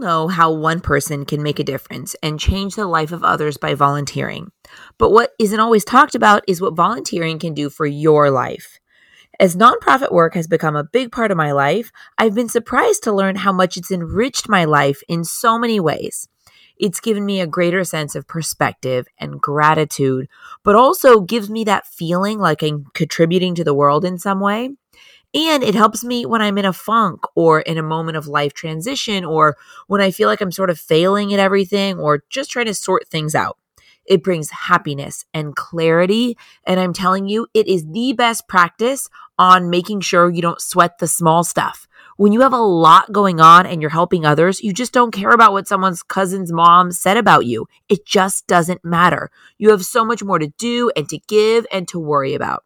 know how one person can make a difference and change the life of others by volunteering. But what isn't always talked about is what volunteering can do for your life. As nonprofit work has become a big part of my life, I've been surprised to learn how much it's enriched my life in so many ways. It's given me a greater sense of perspective and gratitude, but also gives me that feeling like I'm contributing to the world in some way. And it helps me when I'm in a funk or in a moment of life transition or when I feel like I'm sort of failing at everything or just trying to sort things out. It brings happiness and clarity. And I'm telling you, it is the best practice on making sure you don't sweat the small stuff. When you have a lot going on and you're helping others, you just don't care about what someone's cousin's mom said about you. It just doesn't matter. You have so much more to do and to give and to worry about.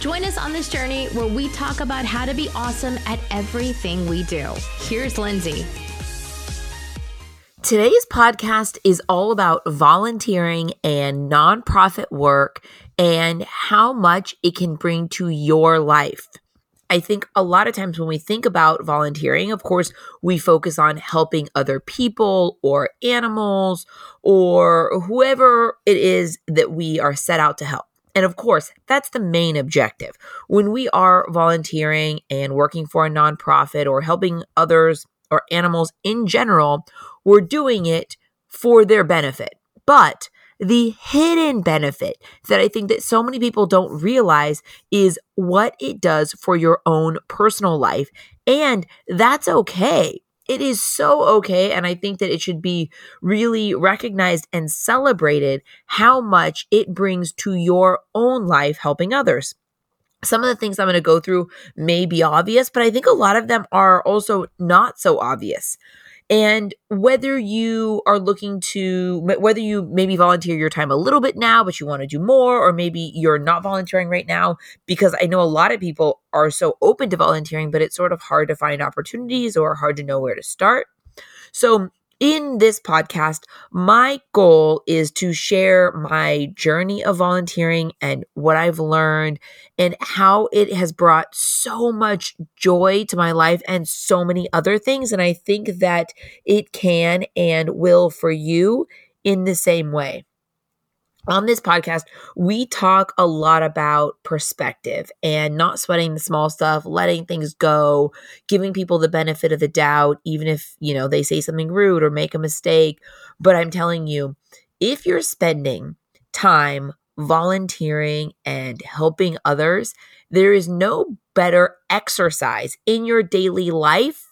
Join us on this journey where we talk about how to be awesome at everything we do. Here's Lindsay. Today's podcast is all about volunteering and nonprofit work and how much it can bring to your life. I think a lot of times when we think about volunteering, of course, we focus on helping other people or animals or whoever it is that we are set out to help. And of course, that's the main objective. When we are volunteering and working for a nonprofit or helping others or animals in general, we're doing it for their benefit. But the hidden benefit that I think that so many people don't realize is what it does for your own personal life. And that's okay it is so okay. And I think that it should be really recognized and celebrated how much it brings to your own life helping others. Some of the things I'm going to go through may be obvious, but I think a lot of them are also not so obvious. And whether you are looking to, whether you maybe volunteer your time a little bit now, but you want to do more, or maybe you're not volunteering right now, because I know a lot of people are so open to volunteering, but it's sort of hard to find opportunities or hard to know where to start. So in this podcast, my goal is to share my journey of volunteering and what I've learned and how it has brought so much joy to my life and so many other things. And I think that it can and will for you in the same way on this podcast, we talk a lot about perspective and not sweating the small stuff, letting things go, giving people the benefit of the doubt, even if, you know, they say something rude or make a mistake. But I'm telling you, if you're spending time volunteering and helping others, there is no better exercise in your daily life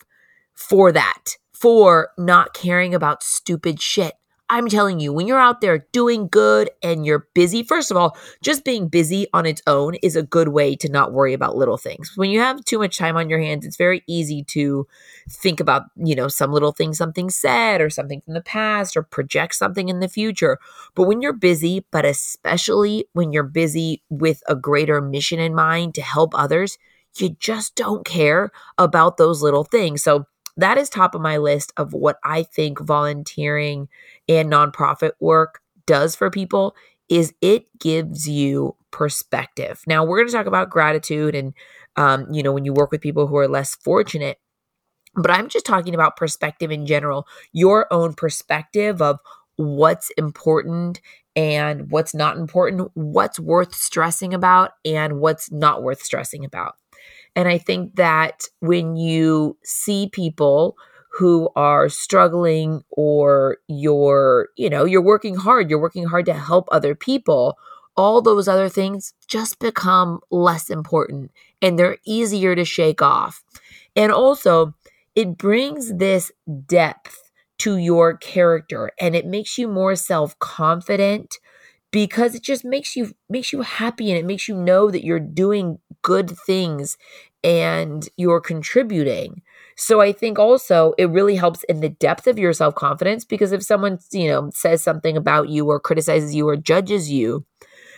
for that, for not caring about stupid shit I'm telling you, when you're out there doing good and you're busy, first of all, just being busy on its own is a good way to not worry about little things. When you have too much time on your hands, it's very easy to think about, you know, some little thing something said or something from the past or project something in the future. But when you're busy, but especially when you're busy with a greater mission in mind to help others, you just don't care about those little things. So, that is top of my list of what I think volunteering and nonprofit work does for people is it gives you perspective. Now we're going to talk about gratitude and um, you know when you work with people who are less fortunate, but I'm just talking about perspective in general, your own perspective of what's important and what's not important, what's worth stressing about and what's not worth stressing about. And I think that when you see people who are struggling or you're, you know, you're working hard, you're working hard to help other people, all those other things just become less important and they're easier to shake off. And also, it brings this depth to your character and it makes you more self-confident because it just makes you makes you happy and it makes you know that you're doing good things and you're contributing. So I think also it really helps in the depth of your self confidence because if someone, you know, says something about you or criticizes you or judges you,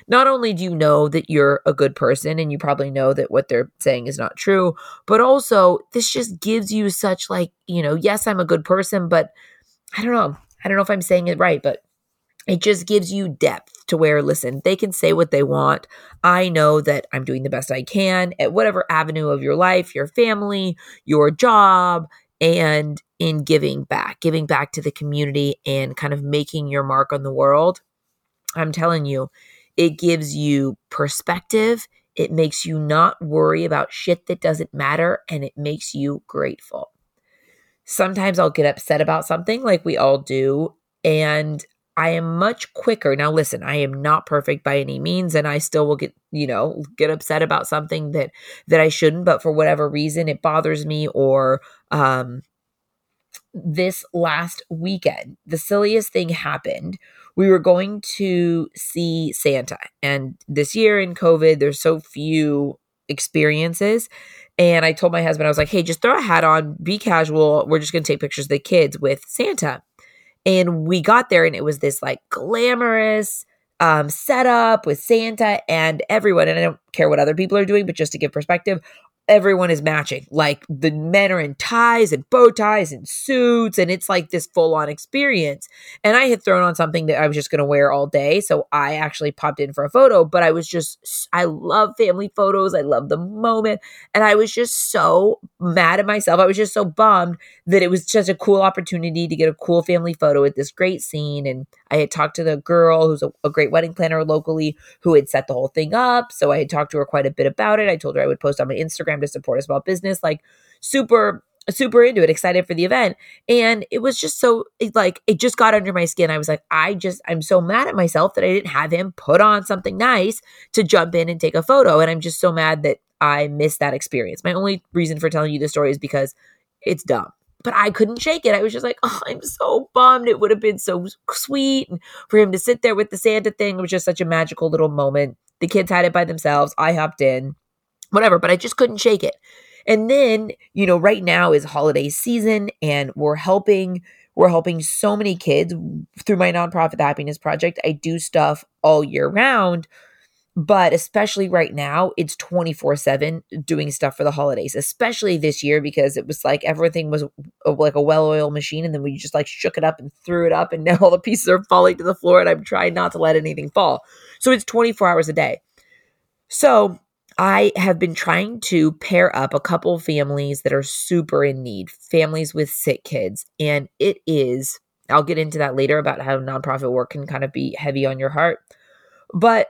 not only do you know that you're a good person and you probably know that what they're saying is not true, but also this just gives you such like, you know, yes, I'm a good person, but I don't know. I don't know if I'm saying it right, but it just gives you depth to where, listen, they can say what they want. I know that I'm doing the best I can at whatever avenue of your life, your family, your job, and in giving back, giving back to the community and kind of making your mark on the world. I'm telling you, it gives you perspective. It makes you not worry about shit that doesn't matter and it makes you grateful. Sometimes I'll get upset about something like we all do. And I am much quicker. Now, listen, I am not perfect by any means, and I still will get, you know, get upset about something that that I shouldn't, but for whatever reason it bothers me or um this last weekend, the silliest thing happened. We were going to see Santa, and this year in COVID, there's so few experiences. And I told my husband, I was like, hey, just throw a hat on, be casual. We're just going to take pictures of the kids with Santa. And we got there and it was this like glamorous um, setup with Santa and everyone. And I don't care what other people are doing, but just to give perspective, everyone is matching. Like the men are in ties and bow ties and suits, and it's like this full on experience. And I had thrown on something that I was just going to wear all day. So I actually popped in for a photo, but I was just, I love family photos. I love the moment. And I was just so mad at myself. I was just so bummed that it was just a cool opportunity to get a cool family photo at this great scene. And I had talked to the girl who's a, a great wedding planner locally who had set the whole thing up. So I had talked to her quite a bit about it. I told her I would post on my Instagram to support a small business, like super super into it, excited for the event. And it was just so like it just got under my skin. I was like, I just I'm so mad at myself that I didn't have him put on something nice to jump in and take a photo. And I'm just so mad that I missed that experience. My only reason for telling you this story is because it's dumb. But I couldn't shake it. I was just like, oh, I'm so bummed. It would have been so sweet. And for him to sit there with the Santa thing It was just such a magical little moment. The kids had it by themselves. I hopped in whatever, but I just couldn't shake it. And then, you know, right now is holiday season and we're helping we're helping so many kids through my nonprofit the happiness project. I do stuff all year round, but especially right now, it's 24/7 doing stuff for the holidays, especially this year because it was like everything was uh, like a well-oiled machine and then we just like shook it up and threw it up and now all the pieces are falling to the floor and I'm trying not to let anything fall. So it's 24 hours a day. So, I have been trying to pair up a couple families that are super in need, families with sick kids. And it is, I'll get into that later about how nonprofit work can kind of be heavy on your heart. But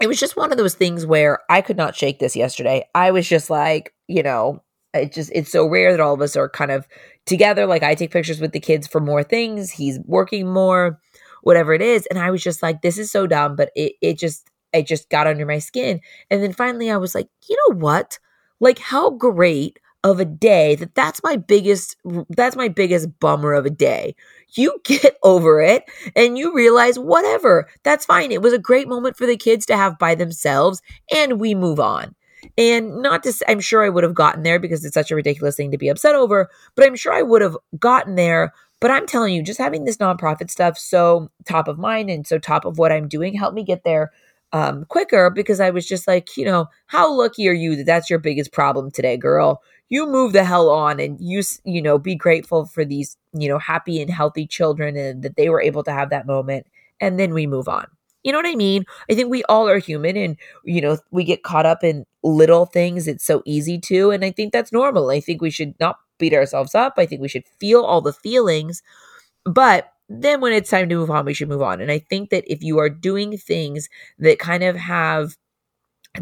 it was just one of those things where I could not shake this yesterday. I was just like, you know, it just, it's so rare that all of us are kind of together. Like I take pictures with the kids for more things, he's working more, whatever it is. And I was just like, this is so dumb, but it, it just, it just got under my skin. And then finally I was like, you know what? Like how great of a day that that's my biggest that's my biggest bummer of a day. You get over it and you realize whatever, that's fine. It was a great moment for the kids to have by themselves and we move on. And not to say, I'm sure I would have gotten there because it's such a ridiculous thing to be upset over, but I'm sure I would have gotten there. But I'm telling you, just having this nonprofit stuff so top of mind and so top of what I'm doing helped me get there um, quicker because I was just like, you know, how lucky are you that that's your biggest problem today, girl? You move the hell on and you, you know, be grateful for these, you know, happy and healthy children and that they were able to have that moment. And then we move on. You know what I mean? I think we all are human and, you know, we get caught up in little things. It's so easy to. And I think that's normal. I think we should not beat ourselves up. I think we should feel all the feelings. But then when it's time to move on, we should move on. And I think that if you are doing things that kind of have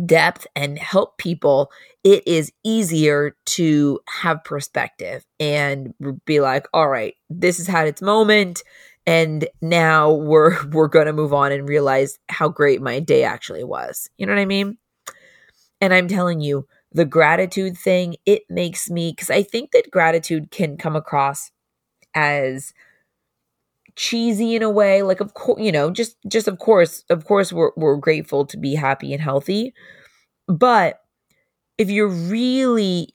depth and help people, it is easier to have perspective and be like, all right, this has had its moment and now we're we're going to move on and realize how great my day actually was. You know what I mean? And I'm telling you, the gratitude thing, it makes me cuz I think that gratitude can come across as cheesy in a way like of course you know just just of course of course we're, we're grateful to be happy and healthy but if you're really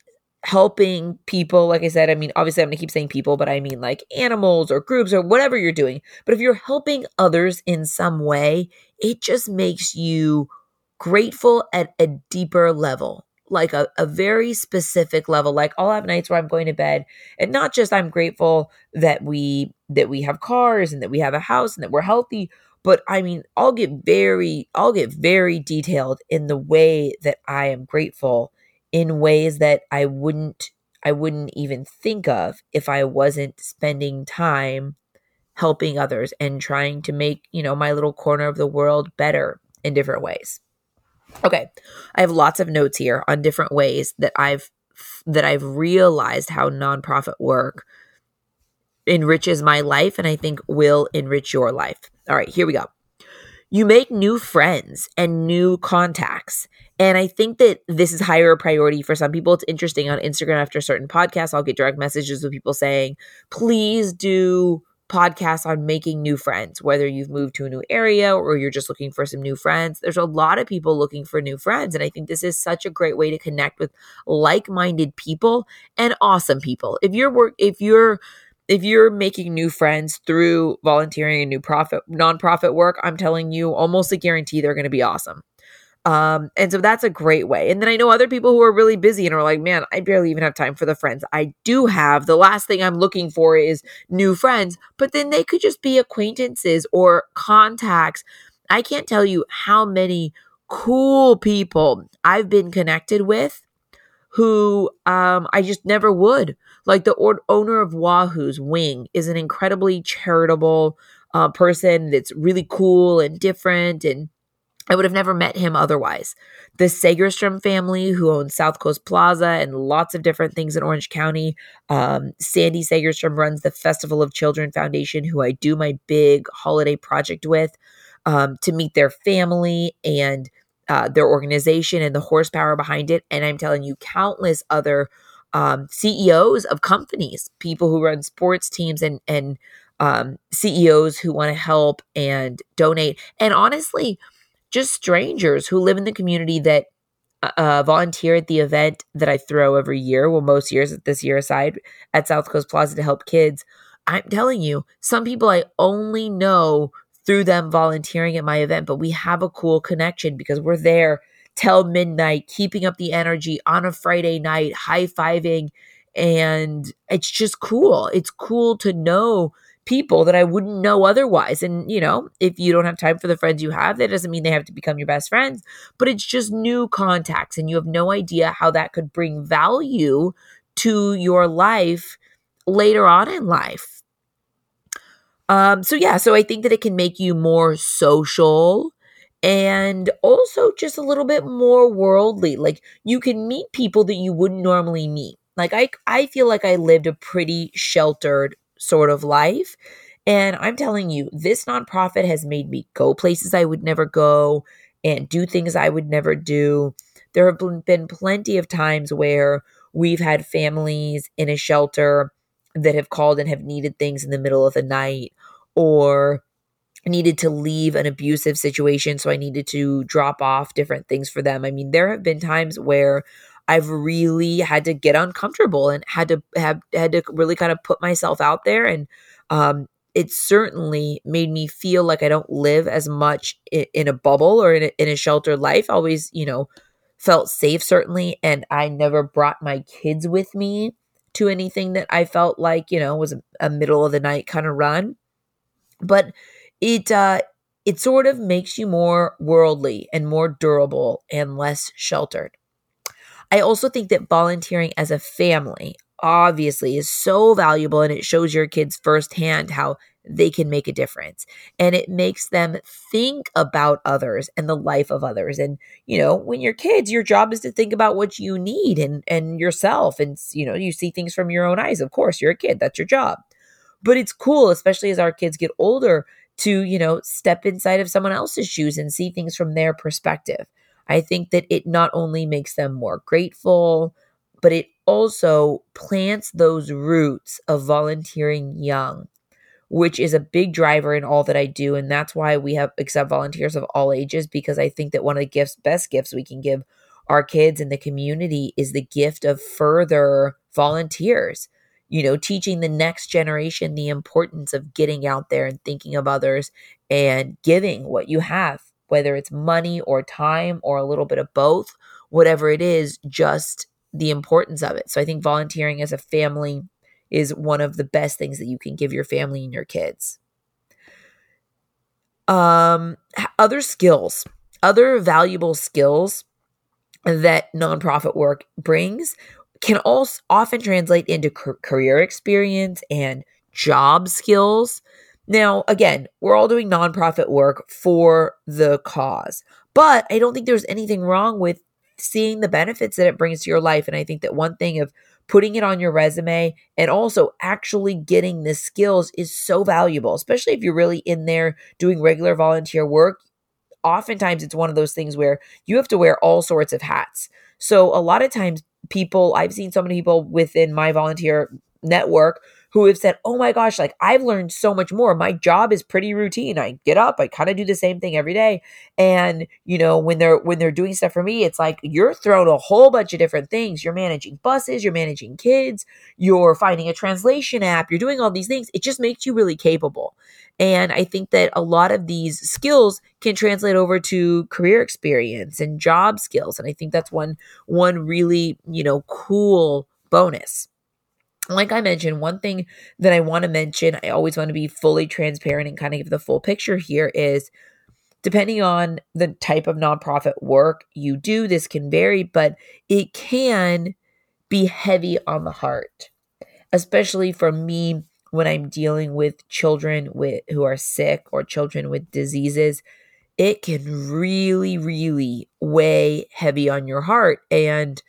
helping people, like I said, I mean, obviously I'm gonna keep saying people, but I mean like animals or groups or whatever you're doing. But if you're helping others in some way, it just makes you grateful at a deeper level like a, a very specific level like i'll have nights where i'm going to bed and not just i'm grateful that we that we have cars and that we have a house and that we're healthy but i mean i'll get very i'll get very detailed in the way that i am grateful in ways that i wouldn't i wouldn't even think of if i wasn't spending time helping others and trying to make you know my little corner of the world better in different ways Okay. I have lots of notes here on different ways that I've that I've realized how nonprofit work enriches my life and I think will enrich your life. All right, here we go. You make new friends and new contacts. And I think that this is higher priority for some people. It's interesting on Instagram after certain podcasts, I'll get direct messages with people saying, please do podcasts on making new friends, whether you've moved to a new area or you're just looking for some new friends. There's a lot of people looking for new friends. And I think this is such a great way to connect with like-minded people and awesome people. If you're work if you're if you're making new friends through volunteering and new profit nonprofit work, I'm telling you almost a guarantee they're going to be awesome. Um, and so that's a great way. And then I know other people who are really busy and are like, man, I barely even have time for the friends I do have. The last thing I'm looking for is new friends, but then they could just be acquaintances or contacts. I can't tell you how many cool people I've been connected with who um, I just never would. Like the or- owner of Wahoo's Wing is an incredibly charitable uh, person that's really cool and different and I would have never met him otherwise. The Segerstrom family, who owns South Coast Plaza and lots of different things in Orange County. Um, Sandy Segerstrom runs the Festival of Children Foundation, who I do my big holiday project with um, to meet their family and uh, their organization and the horsepower behind it. And I'm telling you, countless other um, CEOs of companies, people who run sports teams and and um, CEOs who want to help and donate. And honestly, just strangers who live in the community that uh, uh, volunteer at the event that I throw every year. Well, most years, this year aside, at South Coast Plaza to help kids. I'm telling you, some people I only know through them volunteering at my event, but we have a cool connection because we're there till midnight, keeping up the energy on a Friday night, high fiving. And it's just cool. It's cool to know people that I wouldn't know otherwise. And, you know, if you don't have time for the friends you have, that doesn't mean they have to become your best friends, but it's just new contacts and you have no idea how that could bring value to your life later on in life. Um, so yeah, so I think that it can make you more social and also just a little bit more worldly. Like you can meet people that you wouldn't normally meet. Like I I feel like I lived a pretty sheltered sort of life. And I'm telling you, this nonprofit has made me go places I would never go and do things I would never do. There have been plenty of times where we've had families in a shelter that have called and have needed things in the middle of the night or needed to leave an abusive situation. So I needed to drop off different things for them. I mean, there have been times where I've really had to get uncomfortable and had to have had to really kind of put myself out there and um it certainly made me feel like I don't live as much in, in a bubble or in a, in a sheltered life. always, you know, felt safe certainly and I never brought my kids with me to anything that I felt like, you know, was a, a middle of the night kind of run. But it uh it sort of makes you more worldly and more durable and less sheltered. I also think that volunteering as a family obviously is so valuable and it shows your kids firsthand how they can make a difference. And it makes them think about others and the life of others. And you know when you're kids your job is to think about what you need and and yourself. And you know you see things from your own eyes. Of course you're a kid. That's your job. But it's cool especially as our kids get older to you know step inside of someone else's shoes and see things from their perspective I think that it not only makes them more grateful, but it also plants those roots of volunteering young, which is a big driver in all that I do. And that's why we have accept volunteers of all ages, because I think that one of the gifts, best gifts we can give our kids in the community is the gift of further volunteers you know, teaching the next generation the importance of getting out there and thinking of others and giving what you have, whether it's money or time or a little bit of both, whatever it is, just the importance of it. So I think volunteering as a family is one of the best things that you can give your family and your kids. Um other skills, other valuable skills that nonprofit work brings can also often translate into career experience and job skills. Now, again, we're all doing nonprofit work for the cause, but I don't think there's anything wrong with seeing the benefits that it brings to your life. And I think that one thing of putting it on your resume and also actually getting the skills is so valuable, especially if you're really in there doing regular volunteer work. Oftentimes, it's one of those things where you have to wear all sorts of hats. So, a lot of times, people, I've seen so many people within my volunteer network who have said, "Oh my gosh, like I've learned so much more. My job is pretty routine. I get up, I kind of do the same thing every day." And, you know, when they're when they're doing stuff for me, it's like you're thrown a whole bunch of different things. You're managing buses, you're managing kids, you're finding a translation app, you're doing all these things. It just makes you really capable. And I think that a lot of these skills can translate over to career experience and job skills. And I think that's one one really, you know, cool bonus like I mentioned, one thing that I want to mention, I always want to be fully transparent and kind of give the full picture here is depending on the type of nonprofit work you do, this can vary, but it can be heavy on the heart, especially for me when I'm dealing with children with who are sick or children with diseases. It can really, really weigh heavy on your heart. And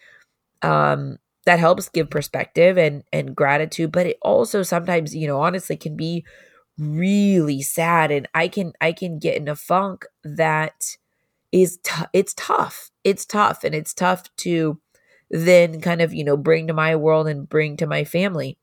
um, that helps give perspective and and gratitude but it also sometimes you know honestly can be really sad and i can i can get in a funk that is t- it's tough it's tough and it's tough to then kind of you know bring to my world and bring to my family.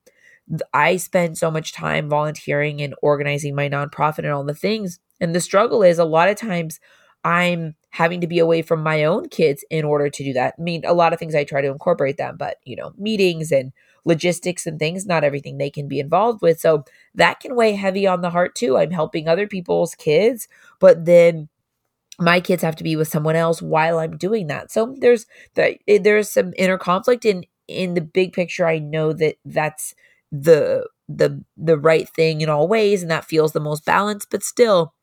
I spend so much time volunteering and organizing my nonprofit and all the things and the struggle is a lot of times i'm having to be away from my own kids in order to do that. I mean, a lot of things I try to incorporate them, but you know, meetings and logistics and things, not everything they can be involved with. So that can weigh heavy on the heart too. I'm helping other people's kids, but then my kids have to be with someone else while I'm doing that. So there's the, eh, there's some inner conflict in in the big picture. I know that that's the the the right thing in all ways and that feels the most balanced, but still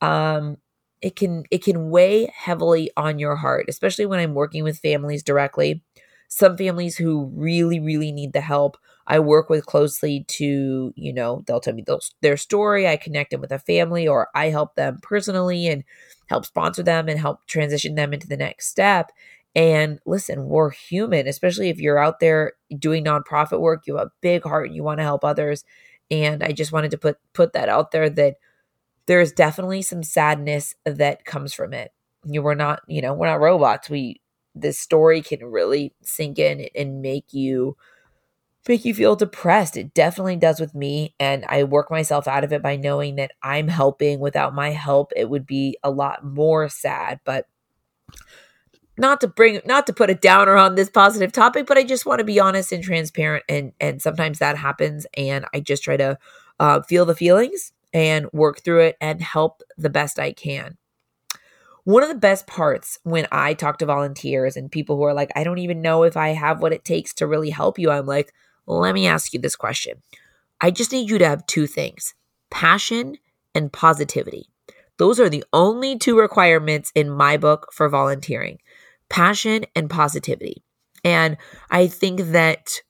um it can it can weigh heavily on your heart especially when i'm working with families directly. Some families who really really need the help i work with closely to you know they'll tell me their story i connect them with a family or i help them personally and help sponsor them and help transition them into the next step. And listen we're human especially if you're out there doing nonprofit work you have a big heart and you want to help others. And i just wanted to put put that out there that there is definitely some sadness that comes from it. You we're not, you know, we're not robots. We this story can really sink in and make you make you feel depressed. It definitely does with me. And I work myself out of it by knowing that I'm helping. Without my help, it would be a lot more sad. But not to bring not to put a downer on this positive topic, but I just want to be honest and transparent. And and sometimes that happens. And I just try to uh, feel the feelings and work through it and help the best I can. One of the best parts when I talk to volunteers and people who are like, I don't even know if I have what it takes to really help you, I'm like, let me ask you this question. I just need you to have two things passion and positivity. Those are the only two requirements in my book for volunteering passion and positivity. And I think that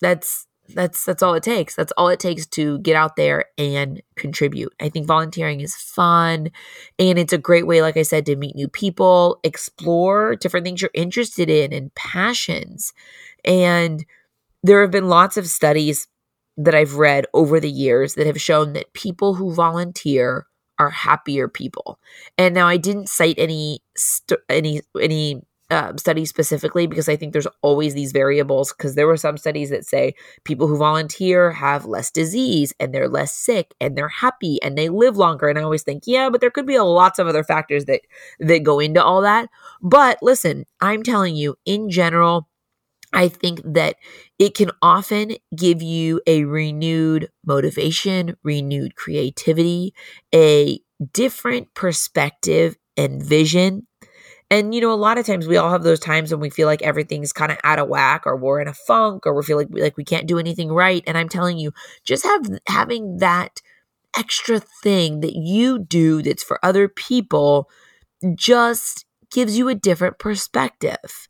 that's that's that's all it takes. That's all it takes to get out there and contribute. I think volunteering is fun and it's a great way like i said to meet new people explore different things you're interested in and passions. And there have been lots of studies that i've read over the years that have shown that people who volunteer are happier people. And now i didn't cite any st- any any um, study specifically because I think there's always these variables. Because there were some studies that say people who volunteer have less disease and they're less sick and they're happy and they live longer. And I always think, yeah, but there could be a lots of other factors that that go into all that. But listen, I'm telling you, in general, I think that it can often give you a renewed motivation, renewed creativity, a different perspective and vision and you know, a lot of times we all have those times when we feel like everything's kind of out of whack or we're in a funk or we feel like we, like we can't do anything right. And I'm telling you, just have having that extra thing that you do that's for other people just gives you a different perspective.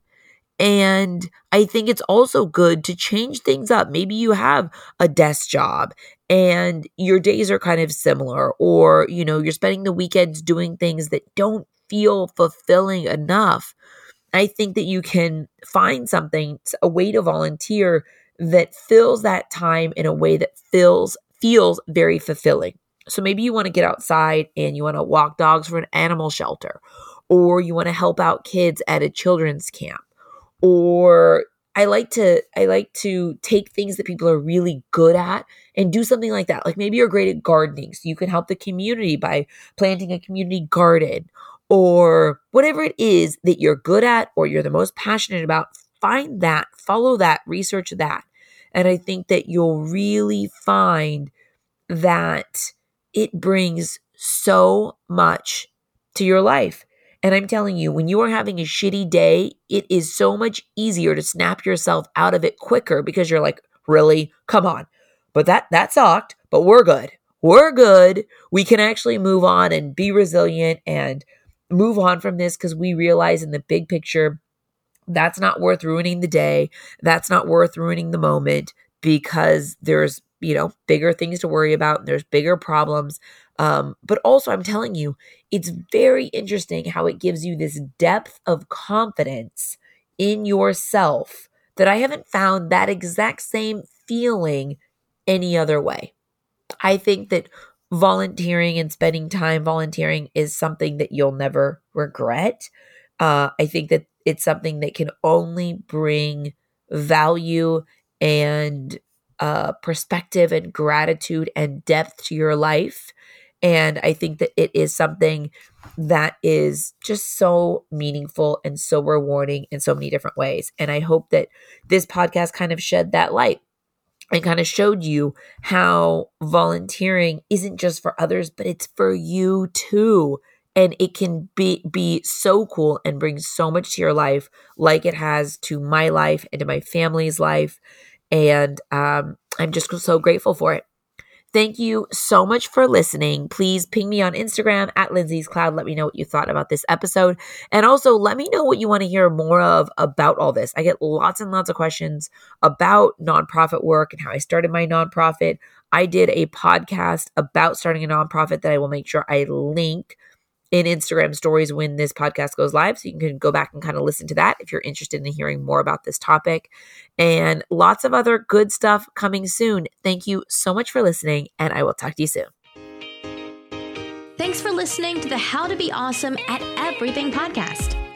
And I think it's also good to change things up. Maybe you have a desk job and your days are kind of similar, or, you know, you're spending the weekends doing things that don't feel fulfilling enough, I think that you can find something, a way to volunteer that fills that time in a way that feels feels very fulfilling. So maybe you want to get outside and you want to walk dogs for an animal shelter, or you want to help out kids at a children's camp, or I like to I like to take things that people are really good at and do something like that. Like maybe you're great at gardening, so you can help the community by planting a community garden or whatever it is that you're good at or you're the most passionate about, find that, follow that, research that. And I think that you'll really find that it brings so much to your life. And I'm telling you, when you are having a shitty day, it is so much easier to snap yourself out of it quicker because you're like, really? Come on. But that that sucked, but we're good. We're good. We can actually move on and be resilient and move on from this because we realize in the big picture that's not worth ruining the day. That's not worth ruining the moment because there's, you know, bigger things to worry about. and There's bigger problems. Um, but also, I'm telling you, it's very interesting how it gives you this depth of confidence in yourself that I haven't found that exact same feeling any other way. I think that volunteering and spending time volunteering is something that you'll never regret. Uh, I think that it's something that can only bring value and uh, perspective and gratitude and depth to your life. And I think that it is something that is just so meaningful and so rewarding in so many different ways. And I hope that this podcast kind of shed that light and kind of showed you how volunteering isn't just for others, but it's for you too. And it can be be so cool and bring so much to your life, like it has to my life and to my family's life. And um, I'm just so grateful for it. Thank you so much for listening. Please ping me on Instagram at Lindsay Dicola. Let me know what you thought about this episode. And also let me know what you want to hear more of about all this. I get lots and lots of questions about nonprofit work and how I started my nonprofit. I did a podcast about starting a nonprofit that I will make sure I link in Instagram stories when this podcast goes live. So you can go back and kind of listen to that if you're interested in hearing more about this topic. And lots of other good stuff coming soon. Thank you so much for listening, and I will talk to you soon. Thanks for listening to the How to Be Awesome at Everything podcast.